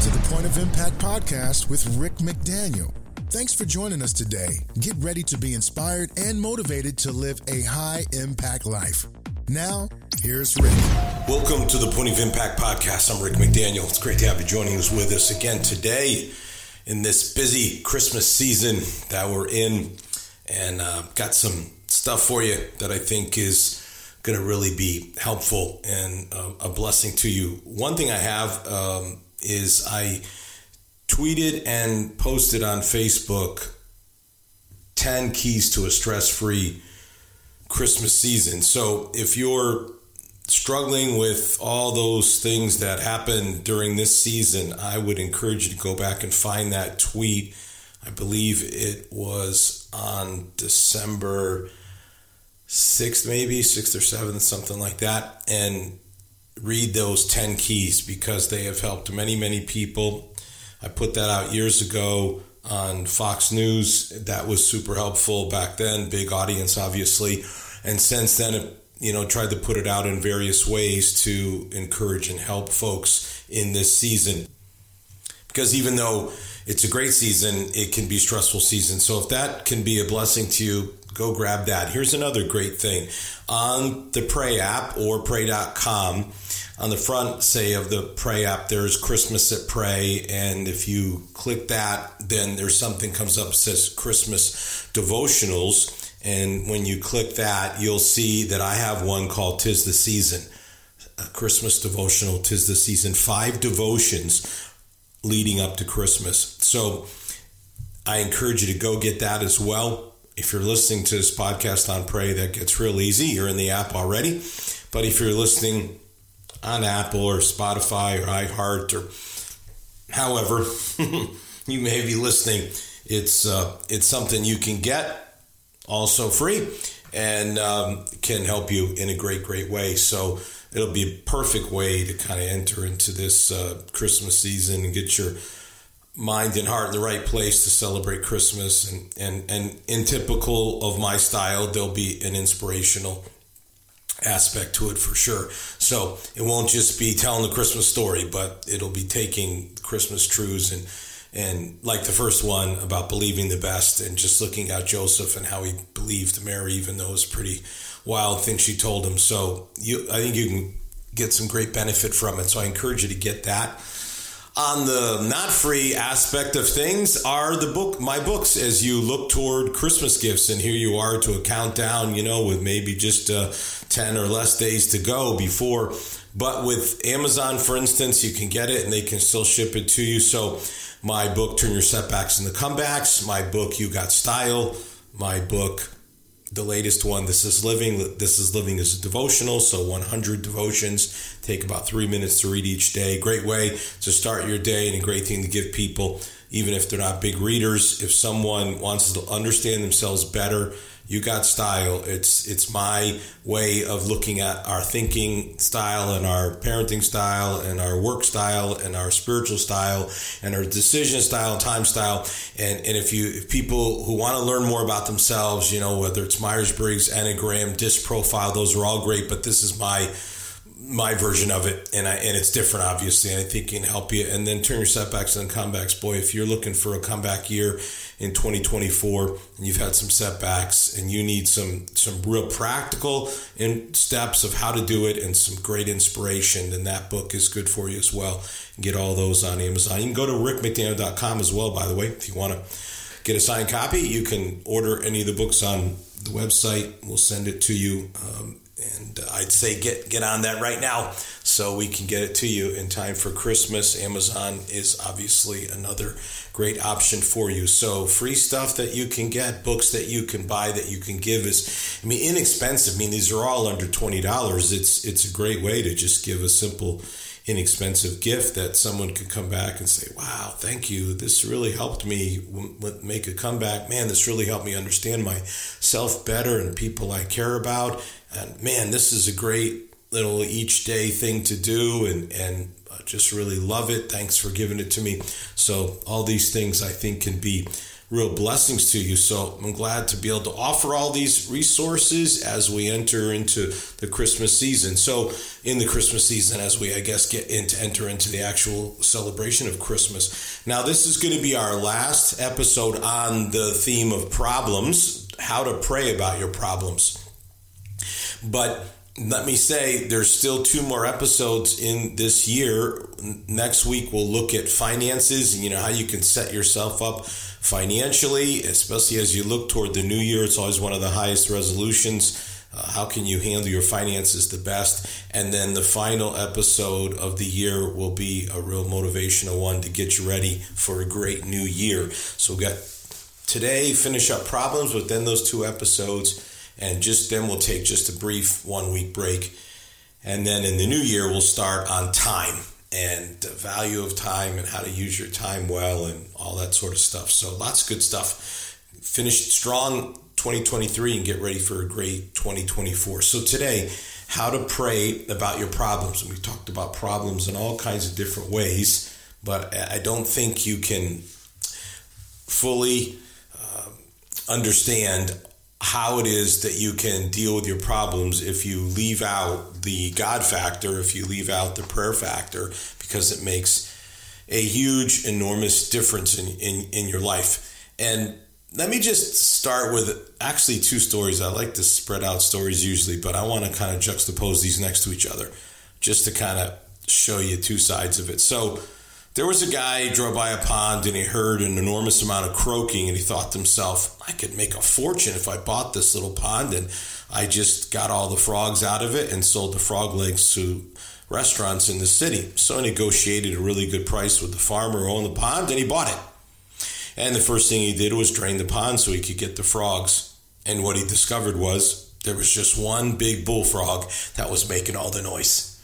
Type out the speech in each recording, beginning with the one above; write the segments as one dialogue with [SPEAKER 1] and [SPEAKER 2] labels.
[SPEAKER 1] to the Point of Impact podcast with Rick McDaniel. Thanks for joining us today. Get ready to be inspired and motivated to live a high impact life. Now, here's Rick.
[SPEAKER 2] Welcome to the Point of Impact podcast. I'm Rick McDaniel. It's great to have you joining us with us again today in this busy Christmas season that we're in. And uh, got some stuff for you that I think is going to really be helpful and uh, a blessing to you. One thing I have um, is I tweeted and posted on Facebook 10 keys to a stress free Christmas season. So if you're struggling with all those things that happen during this season, I would encourage you to go back and find that tweet. I believe it was on December 6th, maybe 6th or 7th, something like that, and read those 10 keys because they have helped many, many people. I put that out years ago on Fox News. That was super helpful back then, big audience, obviously. And since then, it, you know, tried to put it out in various ways to encourage and help folks in this season. Because even though it's a great season, it can be stressful season. So if that can be a blessing to you, go grab that. Here's another great thing on the Pray app or pray.com. On the front, say, of the Pray app, there's Christmas at Pray. And if you click that, then there's something comes up says Christmas devotionals. And when you click that, you'll see that I have one called Tis the Season, a Christmas devotional, Tis the Season, five devotions leading up to Christmas. So I encourage you to go get that as well if you're listening to this podcast on Pray, that gets real easy. You're in the app already. But if you're listening on Apple or Spotify or iHeart or however you may be listening, it's uh, it's something you can get also free and um, can help you in a great great way. So it'll be a perfect way to kind of enter into this uh, Christmas season and get your mind and heart in the right place to celebrate Christmas. And, and, and in typical of my style, there'll be an inspirational aspect to it for sure. So it won't just be telling the Christmas story, but it'll be taking Christmas truths and and like the first one about believing the best and just looking at Joseph and how he believed Mary, even though it was pretty wild thing she told him. So you, I think you can get some great benefit from it. So I encourage you to get that on the not free aspect of things are the book my books as you look toward christmas gifts. And here you are to a countdown you know with maybe just uh, 10 or less days to go before. But with amazon for instance you can get it and they can still ship it to you. So my book turn your setbacks into comebacks. My book you got style. My book the latest one this is living this is living is a devotional so 100 devotions. Take about three minutes to read each day. Great way to start your day and a great thing to give people even if they're not big readers. If someone wants to understand themselves better you got style. It's it's my way of looking at our thinking style and our parenting style and our work style and our spiritual style and our decision style, and time style. And and if you if people who want to learn more about themselves, you know, whether it's Myers Briggs, Enneagram, DISC profile, those are all great. But this is my my version of it, and I and it's different, obviously. And I think it can help you. And then turn your setbacks and comebacks. Boy, if you're looking for a comeback year in 2024, and you've had some setbacks, and you need some some real practical in steps of how to do it, and some great inspiration, then that book is good for you as well. get all those on Amazon. You can go to rickmcdaniel.com as well. By the way, if you want to get a signed copy, you can order any of the books on the website. We'll send it to you. Um, and uh, I'd say get get on that right now so we can get it to you in time for Christmas. Amazon is obviously another great option for you. So free stuff that you can get, books that you can buy that you can give is I mean inexpensive. I mean these are all under $20. It's it's a great way to just give a simple inexpensive gift that someone could come back and say, "Wow, thank you. This really helped me make a comeback. Man, this really helped me understand myself better and people I care about." And man, this is a great little each day thing to do, and and just really love it. Thanks for giving it to me. So all these things I think can be real blessings to you. So I'm glad to be able to offer all these resources as we enter into the Christmas season. So in the Christmas season, as we I guess get into enter into the actual celebration of Christmas. Now this is going to be our last episode on the theme of problems, how to pray about your problems. But let me say there's still two more episodes in this year. Next week we'll look at finances and you know how you can set yourself up financially, especially as you look toward the new year. It's always one of the highest resolutions. Uh, how can you handle your finances the best? And then the final episode of the year will be a real motivational one to get you ready for a great new year. So we got today finish up problems, but then those two episodes and just then we'll take just a brief one week break. And then in the new year, we'll start on time and the value of time and how to use your time well and all that sort of stuff. So lots of good stuff. Finished strong 2023 and get ready for a great 2024. So today, how to pray about your problems. And we talked about problems in all kinds of different ways, but I don't think you can fully uh, understand how it is that you can deal with your problems if you leave out the God factor, if you leave out the prayer factor, because it makes a huge, enormous difference in, in, in your life. And let me just start with actually two stories. I like to spread out stories usually, but I want to kind of juxtapose these next to each other just to kind of show you two sides of it. So, there was a guy who drove by a pond and he heard an enormous amount of croaking and he thought to himself, I could make a fortune if I bought this little pond and I just got all the frogs out of it and sold the frog legs to restaurants in the city. So he negotiated a really good price with the farmer who owned the pond and he bought it. And the first thing he did was drain the pond so he could get the frogs. And what he discovered was there was just one big bullfrog that was making all the noise.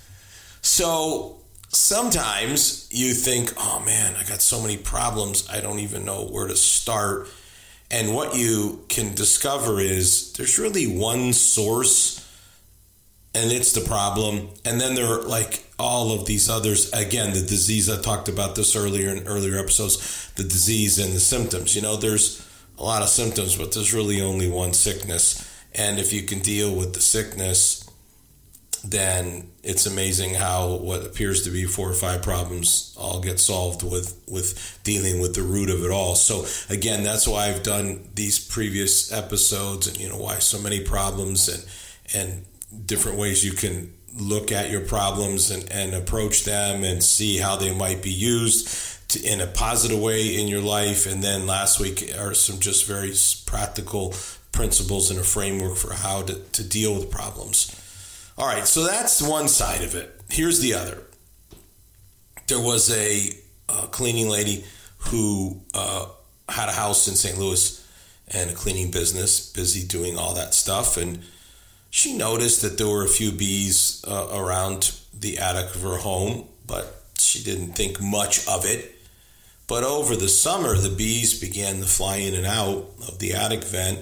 [SPEAKER 2] So sometimes you think, oh man, I got so many problems, I don't even know where to start. And what you can discover is there's really one source, and it's the problem. And then there are like all of these others. Again, the disease, I talked about this earlier in earlier episodes, the disease and the symptoms. You know, there's a lot of symptoms, but there's really only one sickness. And if you can deal with the sickness, then it's amazing how what appears to be four or five problems all get solved with with dealing with the root of it all. So again, that's why I've done these previous episodes and you know why so many problems and and different ways you can look at your problems and, and approach them and see how they might be used to, in a positive way in your life. And then last week are some just very practical principles and a framework for how to, to deal with problems. All right, so that's one side of it. Here's the other. There was a, a cleaning lady who uh, had a house in St. Louis and a cleaning business, busy doing all that stuff. And she noticed that there were a few bees uh, around the attic of her home, but she didn't think much of it. But over the summer, the bees began to fly in and out of the attic vent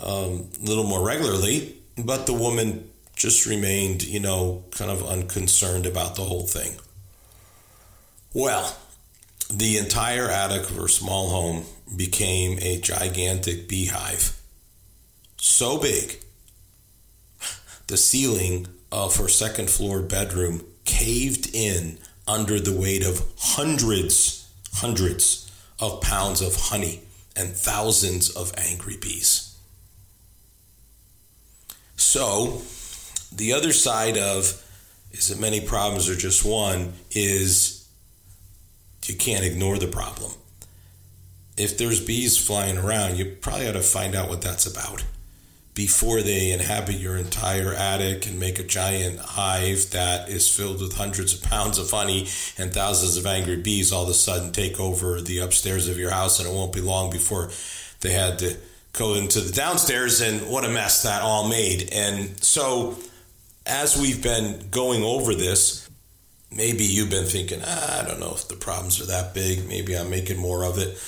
[SPEAKER 2] um, a little more regularly. But the woman just remained, you know, kind of unconcerned about the whole thing. Well, the entire attic of her small home became a gigantic beehive. So big, the ceiling of her second floor bedroom caved in under the weight of hundreds, hundreds of pounds of honey and thousands of angry bees. So, the other side of is that many problems are just one is you can't ignore the problem. If there's bees flying around, you probably ought to find out what that's about before they inhabit your entire attic and make a giant hive that is filled with hundreds of pounds of honey and thousands of angry bees all of a sudden take over the upstairs of your house and it won't be long before they had to go into the downstairs and what a mess that all made. And so as we've been going over this, maybe you've been thinking, ah, I don't know if the problems are that big. Maybe I'm making more of it.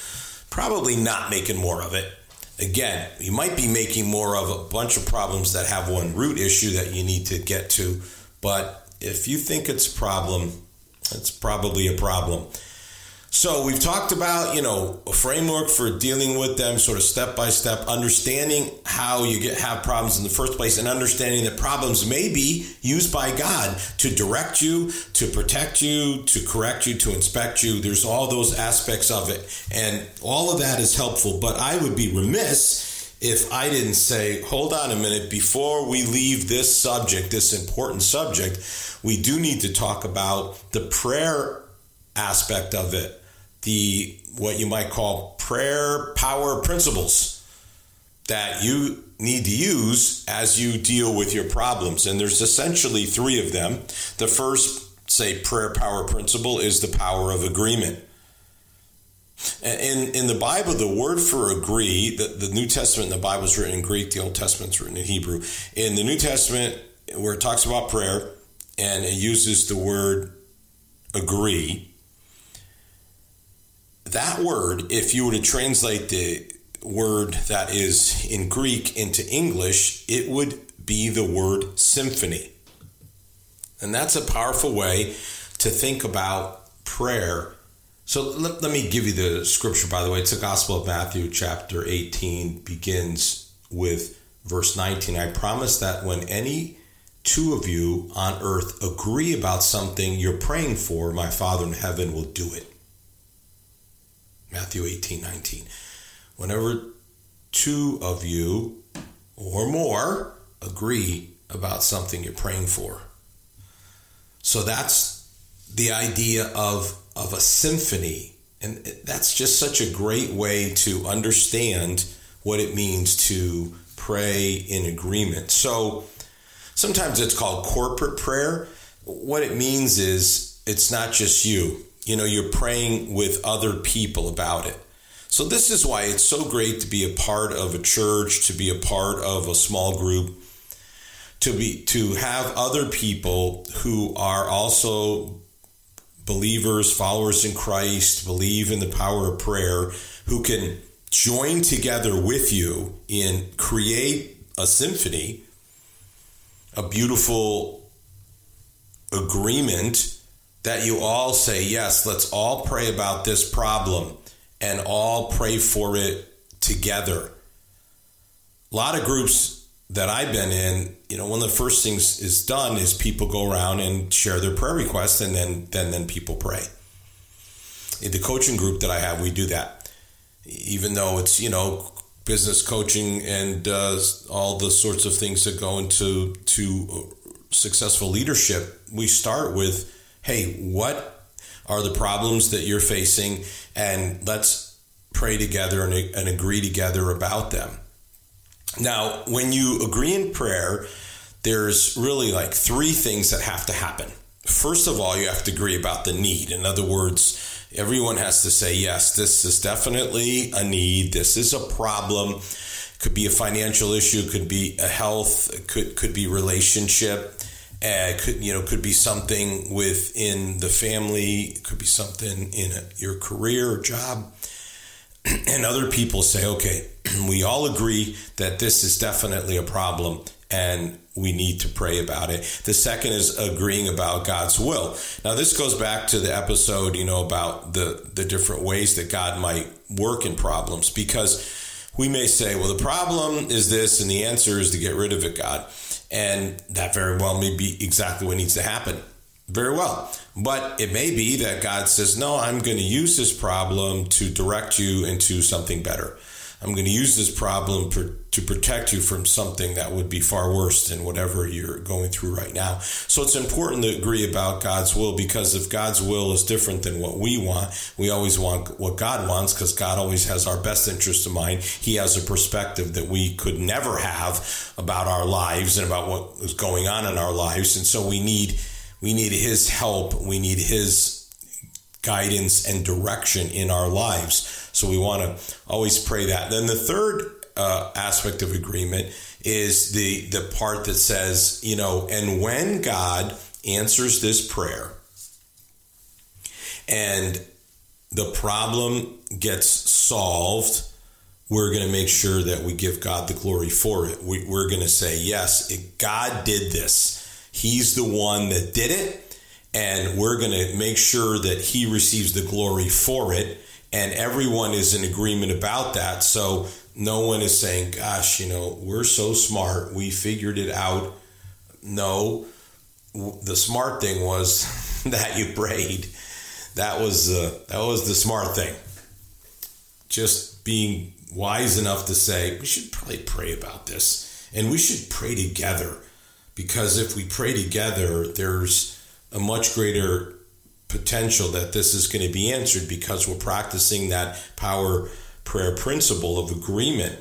[SPEAKER 2] Probably not making more of it. Again, you might be making more of a bunch of problems that have one root issue that you need to get to. But if you think it's a problem, it's probably a problem. So we've talked about, you know, a framework for dealing with them, sort of step by step, understanding how you get have problems in the first place, and understanding that problems may be used by God to direct you, to protect you, to correct you, to inspect you. There's all those aspects of it, and all of that is helpful. But I would be remiss if I didn't say, hold on a minute, before we leave this subject, this important subject, we do need to talk about the prayer aspect of it the what you might call prayer power principles that you need to use as you deal with your problems. And there's essentially three of them. The first, say, prayer power principle is the power of agreement. In, in the Bible, the word for agree, the, the New Testament the Bible is written in Greek, the Old Testament's written in Hebrew. In the New Testament, where it talks about prayer and it uses the word agree, that word, if you were to translate the word that is in Greek into English, it would be the word symphony. And that's a powerful way to think about prayer. So let, let, me give you the scripture, by the way. It's the Gospel of Matthew, chapter 18, begins with verse 19. I promise that when any two of you on earth agree about something you're praying for, my Father in heaven will do it. Matthew 18, 19. Whenever two of you or more agree about something you're praying for. So that's the idea of, of a symphony. And that's just such a great way to understand what it means to pray in agreement. So sometimes it's called corporate prayer. What it means is it's not just you you know, you're praying with other people about it. So this is why it's so great to be a part of a church, to be a part of a small group, to be to have other people who are also believers, followers in Christ, believe in the power of prayer, who can join together with you in create a symphony, a beautiful agreement that you all say, yes, let's all pray about this problem and all pray for it together. A lot of groups that I've been in, you know, one of the first things is done is people go around and share their prayer requests and then then then people pray. In the coaching group that I have, we do that. Even though it's, you know, business coaching and uh, all the sorts of things that go into to successful leadership, we start with hey, what are the problems that you're facing? And let's pray together and, and agree together about them. Now, when you agree in prayer, there's really like three things that have to happen. First of all, you have to agree about the need. In other words, everyone has to say, yes, this is definitely a need. This is a problem. Could be a financial issue, could be a health, could could be relationship. Uh, could you know could be something within the family, could be something in a, your career or job, and other people say, okay, we all agree that this is definitely a problem, and we need to pray about it. The second is agreeing about God's will. Now, this goes back to the episode, you know, about the the different ways that God might work in problems, because we may say, well, the problem is this, and the answer is to get rid of it, God. And that very well may be exactly what needs to happen. Very well. But it may be that God says, no, I'm going to use this problem to direct you into something better. I'm going to use this problem to protect you from something that would be far worse than whatever you're going through right now. So it's important to agree about God's will because if God's will is different than what we want, we always want what God wants because God always has our best interest in mind. He has a perspective that we could never have about our lives and about what is going on in our lives. And so we need we need his help. We need his guidance and direction in our lives. So we want to always pray that. Then the third uh, aspect of agreement is the the part that says, you know, and when God answers this prayer and the problem gets solved, we're going to make sure that we give God the glory for it. We, are going to say, yes, it, God did this. He's the one that did it and we're going to make sure that he receives the glory for it and everyone is in agreement about that. So no one is saying gosh you know we're so smart we figured it out. No. The smart thing was that you prayed. That was uh, that was the smart thing. Just being wise enough to say we should probably pray about this and we should pray together because if we pray together there's a much greater potential that this is going to be answered because we're practicing that power prayer principle of agreement.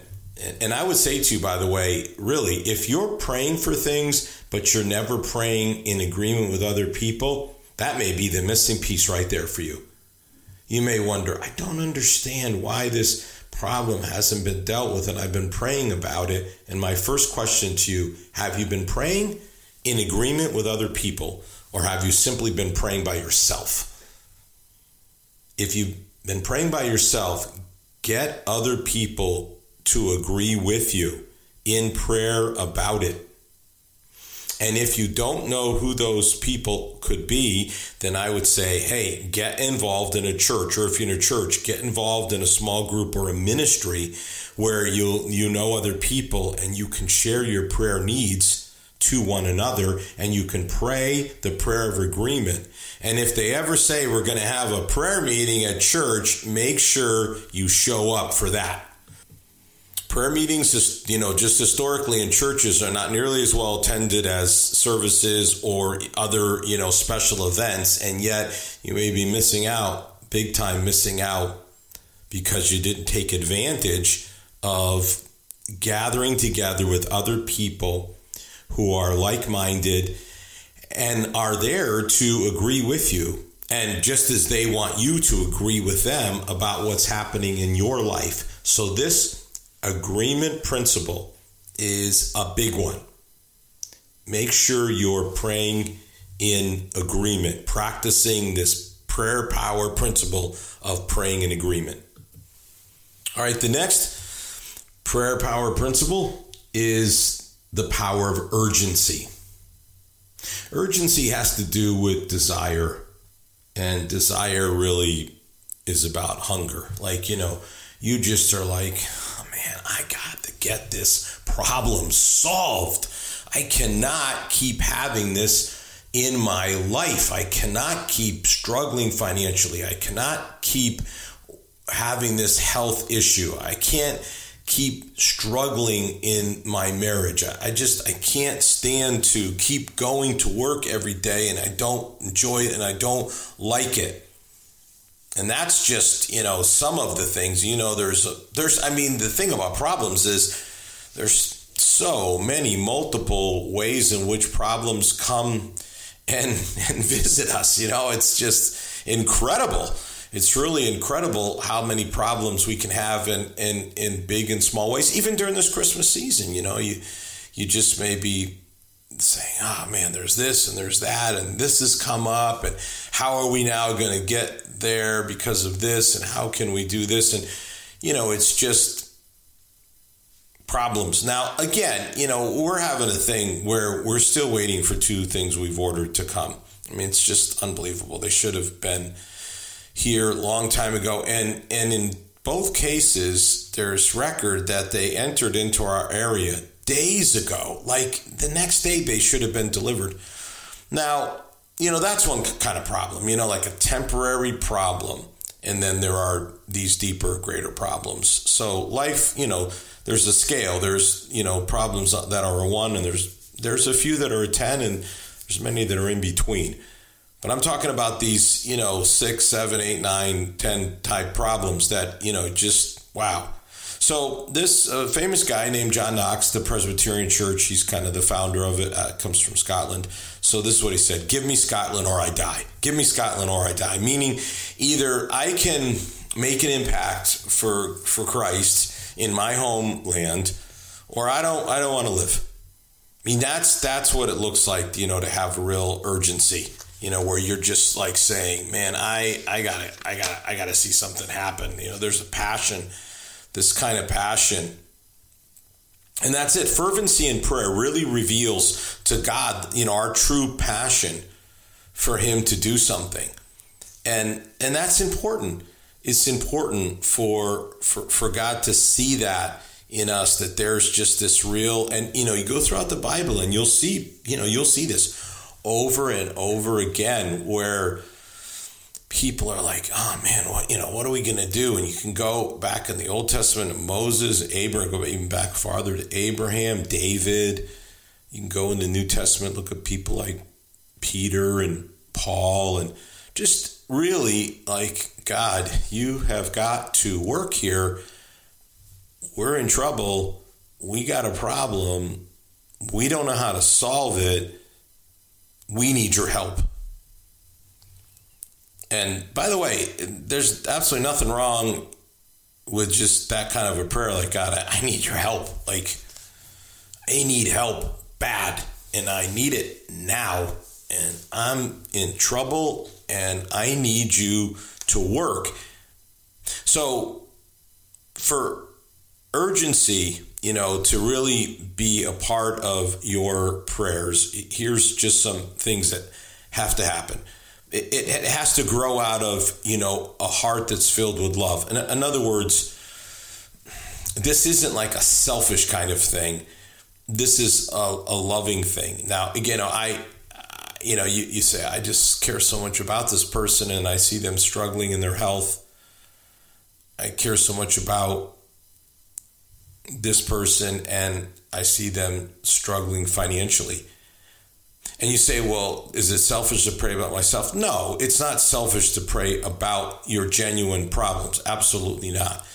[SPEAKER 2] And I would say to you, by the way, really, if you're praying for things, but you're never praying in agreement with other people, that may be the missing piece right there for you. You may wonder, I don't understand why this problem hasn't been dealt with, and I've been praying about it. And my first question to you have you been praying in agreement with other people? Or have you simply been praying by yourself? If you've been praying by yourself, get other people to agree with you in prayer about it. And if you don't know who those people could be, then I would say, hey, get involved in a church, or if you're in a church, get involved in a small group or a ministry where you you know other people and you can share your prayer needs to one another and you can pray the prayer of agreement. And if they ever say we're going to have a prayer meeting at church, make sure you show up for that. Prayer meetings, you know, just historically in churches are not nearly as well attended as services or other, you know, special events. And yet you may be missing out, big time missing out, because you didn't take advantage of gathering together with other people who are like minded and are there to agree with you. And just as they want you to agree with them about what's happening in your life. So, this agreement principle is a big one. Make sure you're praying in agreement, practicing this prayer power principle of praying in agreement. All right, the next prayer power principle is the power of urgency. Urgency has to do with desire, and desire really is about hunger. Like, you know, you just are like, oh man, I got to get this problem solved. I cannot keep having this in my life. I cannot keep struggling financially. I cannot keep having this health issue. I can't keep struggling in my marriage. I, just I can't stand to keep going to work every day and I don't enjoy it and I don't like it. And that's just, you know, some of the things, you know, there's there's I mean the thing about problems is there's so many multiple ways in which problems come and and visit us, you know, it's just incredible it's really incredible how many problems we can have in, in, in big and small ways, even during this Christmas season. You know, you you just may be saying, oh man, there's this and there's that, and this has come up, and how are we now going to get there because of this, and how can we do this? And, you know, it's just problems. Now, again, you know, we're having a thing where we're still waiting for two things we've ordered to come. I mean, it's just unbelievable. They should have been here a long time ago, and and in both cases, there's record that they entered into our area days ago. Like the next day, they should have been delivered. Now, you know that's one kind of problem. You know, like a temporary problem, and then there are these deeper, greater problems. So life, you know, there's a scale. There's you know problems that are a one, and there's there's a few that are a ten, and there's many that are in between. But I'm talking about these, you know, six, seven, eight, nine, ten type problems that, you know, just wow. So this uh, famous guy named John Knox, the Presbyterian Church, he's kind of the founder of it. Uh, comes from Scotland. So this is what he said: "Give me Scotland or I die. Give me Scotland or I die." Meaning, either I can make an impact for for Christ in my homeland, or I don't. I don't want to live. I mean, that's that's what it looks like, you know, to have real urgency you know, where you're just like saying, man, I, I gotta, I gotta, I gotta see something happen. You know, there's a passion, this kind of passion. And that's it. Fervency in prayer really reveals to God, you know, our true passion for him to do something. And and that's important. It's important for for, for God to see that in us that there's just this real and you know you go throughout the bible and you'll see you know you'll see this over and over again where people are like oh man what you know what are we going to do and you can go back in the old testament to moses abraham go even back farther to abraham david you can go in the new testament look at people like peter and paul and just really like god you have got to work here we're in trouble. We got a problem. We don't know how to solve it. We need your help. And by the way, there's absolutely nothing wrong with just that kind of a prayer like, God, I need your help. Like, I need help bad, and I need it now. And I'm in trouble, and I need you to work. So, for urgency, you know, to really be a part of your prayers, here's just some things that have to happen. It, it has to grow out of, you know, a heart that's filled with love. In, in other words, this isn't like a selfish kind of thing. This is a, a loving thing. Now, again, I, you know, you, you say, I just care so much about this person and I see them struggling in their health. I care so much about this person and I see them struggling financially. And you say, well, is it selfish to pray about myself? No, it's not selfish to pray about your genuine problems. Absolutely not.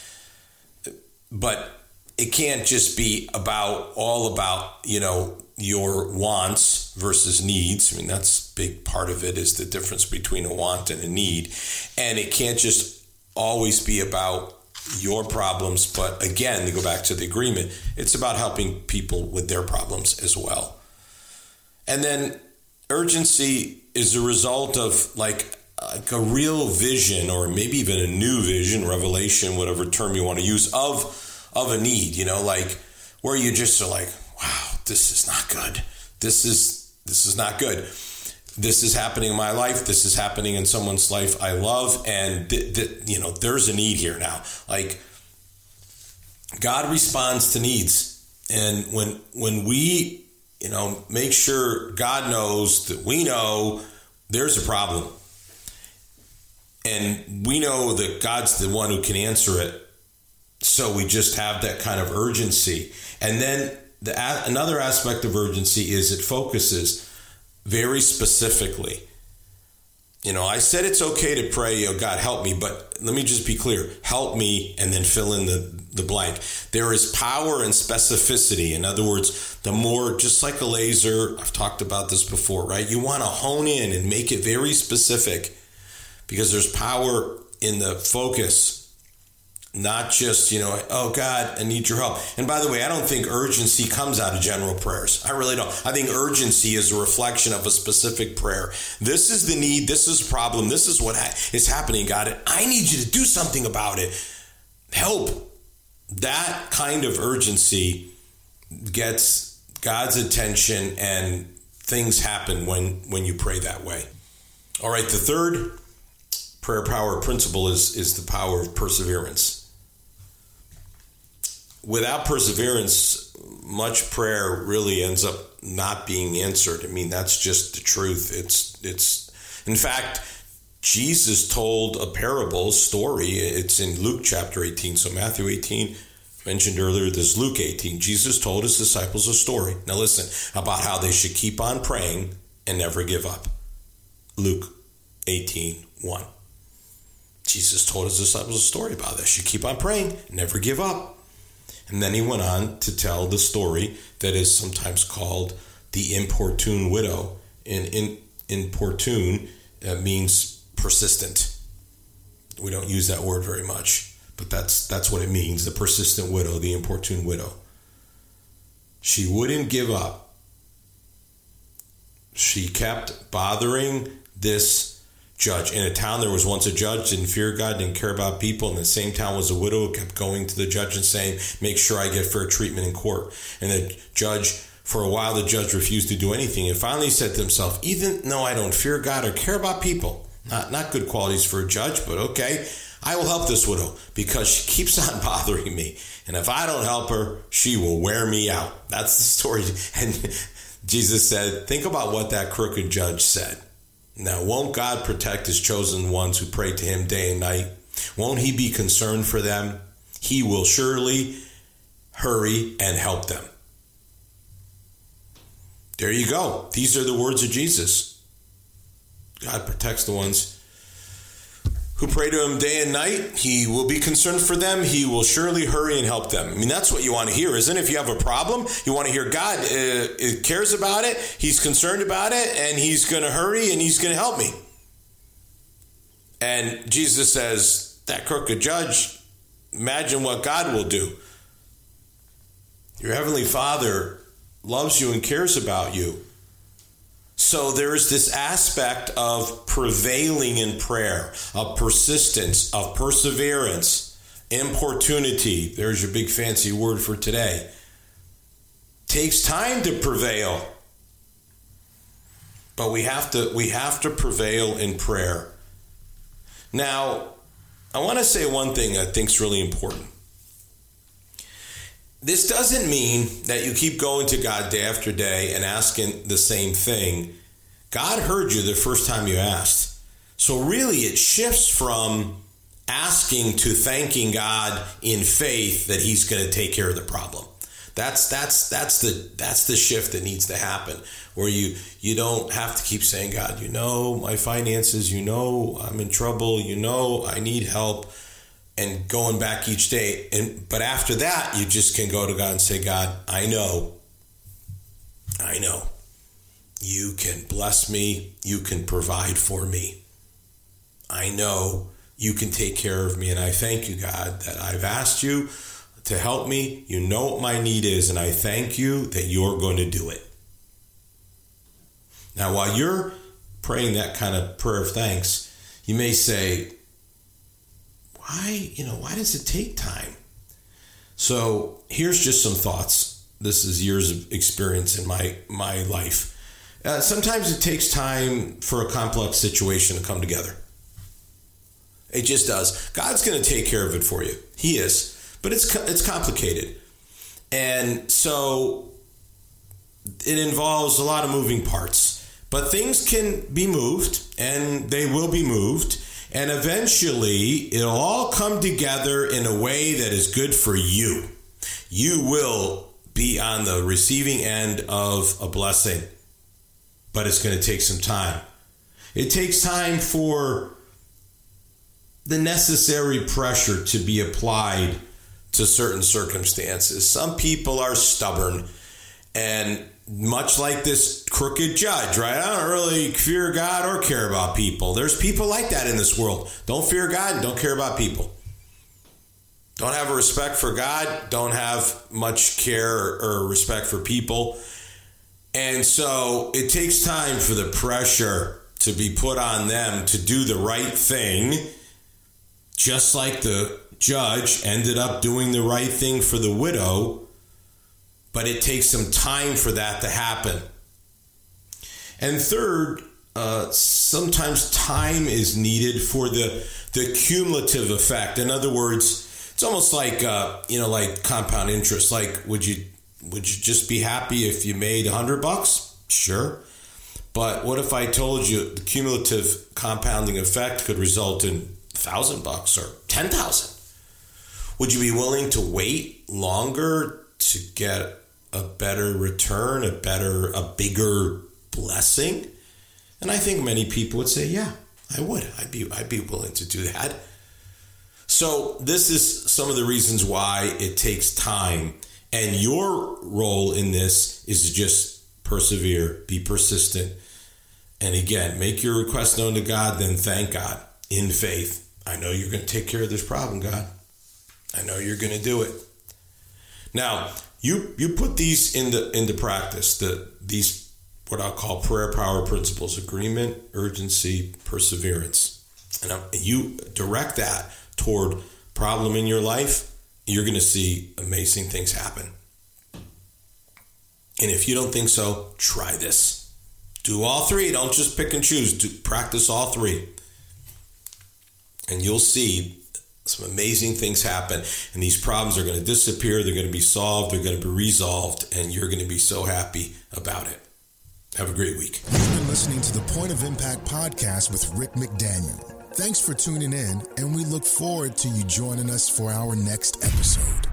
[SPEAKER 2] But it can't just be about all about, you know, your wants versus needs. I mean, that's big part of it is the difference between a want and a need. And it can't just always be about your problems. But again, to go back to the agreement, it's about helping people with their problems as well. And then urgency is a result of like, like a real vision or maybe even a new vision, revelation, whatever term you want to use of of a need, you know, like where you just are like, wow, this is not good. This is this is not good this is happening in my life this is happening in someone's life i love and th- th- you know there's a need here now. Like god responds to needs. And when when we you know make sure god knows that we know there's a problem and we know that god's the one who can answer it so we just have that kind of urgency. And then the another aspect of urgency is it focuses very specifically. You know, I said it's okay to pray, God, help me, but let me just be clear help me and then fill in the, the blank. There is power and specificity. In other words, the more, just like a laser, I've talked about this before, right? You want to hone in and make it very specific because there's power in the focus not just, you know, oh God, I need your help. And by the way, I don't think urgency comes out of general prayers. I really don't. I think urgency is a reflection of a specific prayer. This is the need, this is problem, this is what is happening, God. I need you to do something about it. Help. That kind of urgency gets God's attention and things happen when when you pray that way. All right, the third prayer power principle is is the power of perseverance without perseverance, much prayer really ends up not being answered. I mean, that's just the truth. It's it's in fact, Jesus told a parable story. It's in Luke chapter 18. So Matthew 18 mentioned earlier, this Luke 18. Jesus told his disciples a story. Now listen about how they should keep on praying and never give up. Luke 18, 1. Jesus told his disciples a story about this. You keep on praying, never give up. And then he went on to tell the story that is sometimes called the importune widow. And in, importune uh, means persistent. We don't use that word very much, but that's that's what it means. The persistent widow, the importune widow. She wouldn't give up. She kept bothering this judge. In a town, there was once a judge, didn't fear God, didn't care about people. In the same town was a widow who kept going to the judge and saying, Make sure I get fair treatment in court. And the judge For a while, the judge refused to do anything and finally said to himself, Even though I don't fear God or care about people, not, not good qualities for a judge, but okay, I will help this widow because she keeps on bothering me. And if I don't help her, she will wear me out. That's the story. And Jesus said, Think about what that crooked judge said. Now, won't God protect his chosen ones who pray to him day and night? Won't he be concerned for them? He will surely hurry and help them. There you go. These are the words of Jesus. God protects the ones who pray to him day and night. He will be concerned for them. He will surely hurry and help them. I mean, that's what you want to hear, isn't it? If you have a problem, you want to hear God uh, cares about it, He's concerned about it, and He's going to hurry and He's going to help me. And Jesus says, that crooked judge, imagine what God will do. Your Heavenly Father loves you and cares about you. So there's this aspect of prevailing in prayer, of persistence, of perseverance, importunity. There's your big fancy word for today. Takes time to prevail. But we have to we have to prevail in prayer. Now, I want to say one thing I think is really important. This doesn't mean that you keep going to God day after day and asking the same thing. God heard you the first time you asked. So, really, it shifts from asking to thanking God in faith that He's going to take care of the problem. That's that's that's the that's the shift that needs to happen where you you don't have to keep saying God, you know my finances, you know I'm in trouble, you know I need help and going back each day. And but after that, you just can go to God and say, God, I know, I know, you can bless me, you can provide for me. I know you can take care of me, and I thank you, God, that I've asked you to help me. You know what my need is, and I thank you that you're going to do it. Now, while you're praying that kind of prayer of thanks, you may say, why, you know, why does it take time? So here's just some thoughts. This is years of experience in my my life. Uh, sometimes it takes time for a complex situation to come together. It just does. God's going to take care of it for you. He is, but it's it's complicated, and so it involves a lot of moving parts. But things can be moved, and they will be moved and eventually, it'll all come together in a way that is good for you. You will be on the receiving end of a blessing, but it's going to take some time. It takes time for the necessary pressure to be applied to certain circumstances. Some people are stubborn and much like this crooked judge, right? I don't really fear God or care about people. There's people like that in this world. Don't fear God, don't care about people. Don't have a respect for God, don't have much care or respect for people. And so it takes time for the pressure to be put on them to do the right thing, just like the judge ended up doing the right thing for the widow but it takes some time for that to happen. And third, uh, sometimes time is needed for the the cumulative effect. In other words, it's almost like uh, you know, like compound interest. Like, would you would you just be happy if you made hundred bucks? Sure. But what if I told you the cumulative compounding effect could result in thousand bucks or ten thousand? Would you be willing to wait longer to get a better return, a better, a bigger blessing? And I think many people would say, yeah, I would. I'd be, I'd be willing to do that. So this is some of the reasons why it takes time. And your role in this is to just persevere, be persistent. And again, make your request known to God, then thank God in faith. I know you're going to take care of this problem, God. I know you're going to do it. Now, you you put these into into practice. The these what I'll call prayer power principles: agreement, urgency, perseverance, and you direct that toward problem in your life. You're going to see amazing things happen. And if you don't think so, try this. Do all three. Don't just pick and choose. Do, practice all three. And you'll see some amazing things happen. And these problems are going to disappear. They're going to be solved. They're going to be resolved. And you're going to be so happy about it. Have a great week.
[SPEAKER 1] You've been listening to the Point of Impact podcast with Rick McDaniel. Thanks for tuning in, and we look forward to you joining us for our next episode.